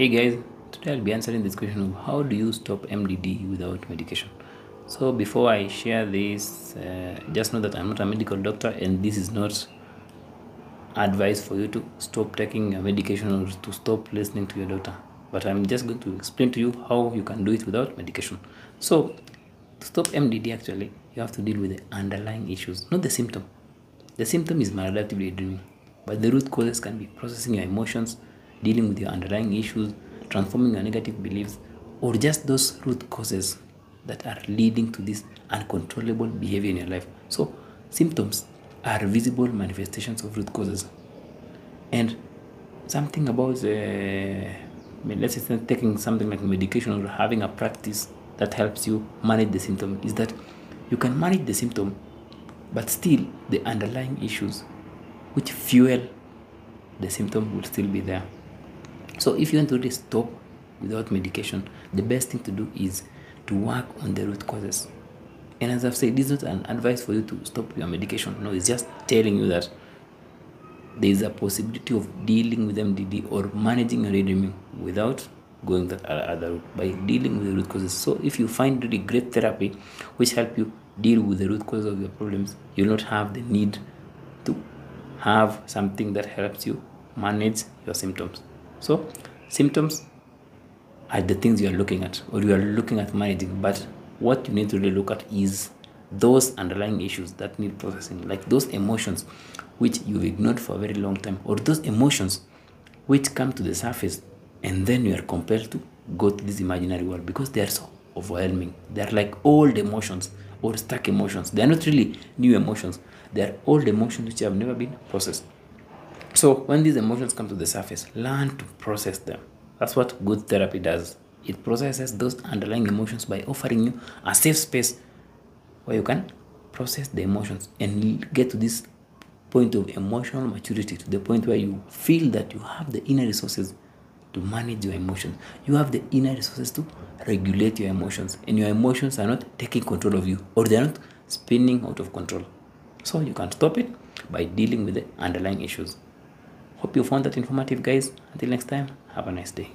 Hey guys, today I'll be answering this question of how do you stop MDD without medication. So before I share this, uh, just know that I'm not a medical doctor and this is not advice for you to stop taking a medication or to stop listening to your doctor. But I'm just going to explain to you how you can do it without medication. So to stop MDD actually, you have to deal with the underlying issues, not the symptom. The symptom is maladaptive daydreaming, but the root causes can be processing your emotions, dealing with your underlying issues, transforming your negative beliefs, or just those root causes that are leading to this uncontrollable behavior in your life. So, symptoms are visible manifestations of root causes. And something about, uh, I mean, let's say taking something like medication or having a practice that helps you manage the symptom is that you can manage the symptom, but still the underlying issues which fuel the symptom will still be there. So if you want to really stop without medication, the best thing to do is to work on the root causes. And as I've said, this is not an advice for you to stop your medication. No, it's just telling you that there is a possibility of dealing with MDD or managing your daydreaming without going that other route by dealing with the root causes. So if you find really great therapy which help you deal with the root cause of your problems, you'll not have the need to have something that helps you manage your symptoms. So symptoms are the things you are looking at or you are looking at managing, but what you need to really look at is those underlying issues that need processing, like those emotions which you've ignored for a very long time, or those emotions which come to the surface and then you are compelled to go to this imaginary world because they are so overwhelming. They are like old emotions or stuck emotions. They are not really new emotions. They are old emotions which have never been processed. So when these emotions come to the surface, learn to process them. That's what good therapy does. It processes those underlying emotions by offering you a safe space where you can process the emotions and get to this point of emotional maturity, to the point where you feel that you have the inner resources to manage your emotions. You have the inner resources to regulate your emotions, and your emotions are not taking control of you or they're not spinning out of control. So you can stop it by dealing with the underlying issues. Hope you found that informative, guys. Until next time, have a nice day.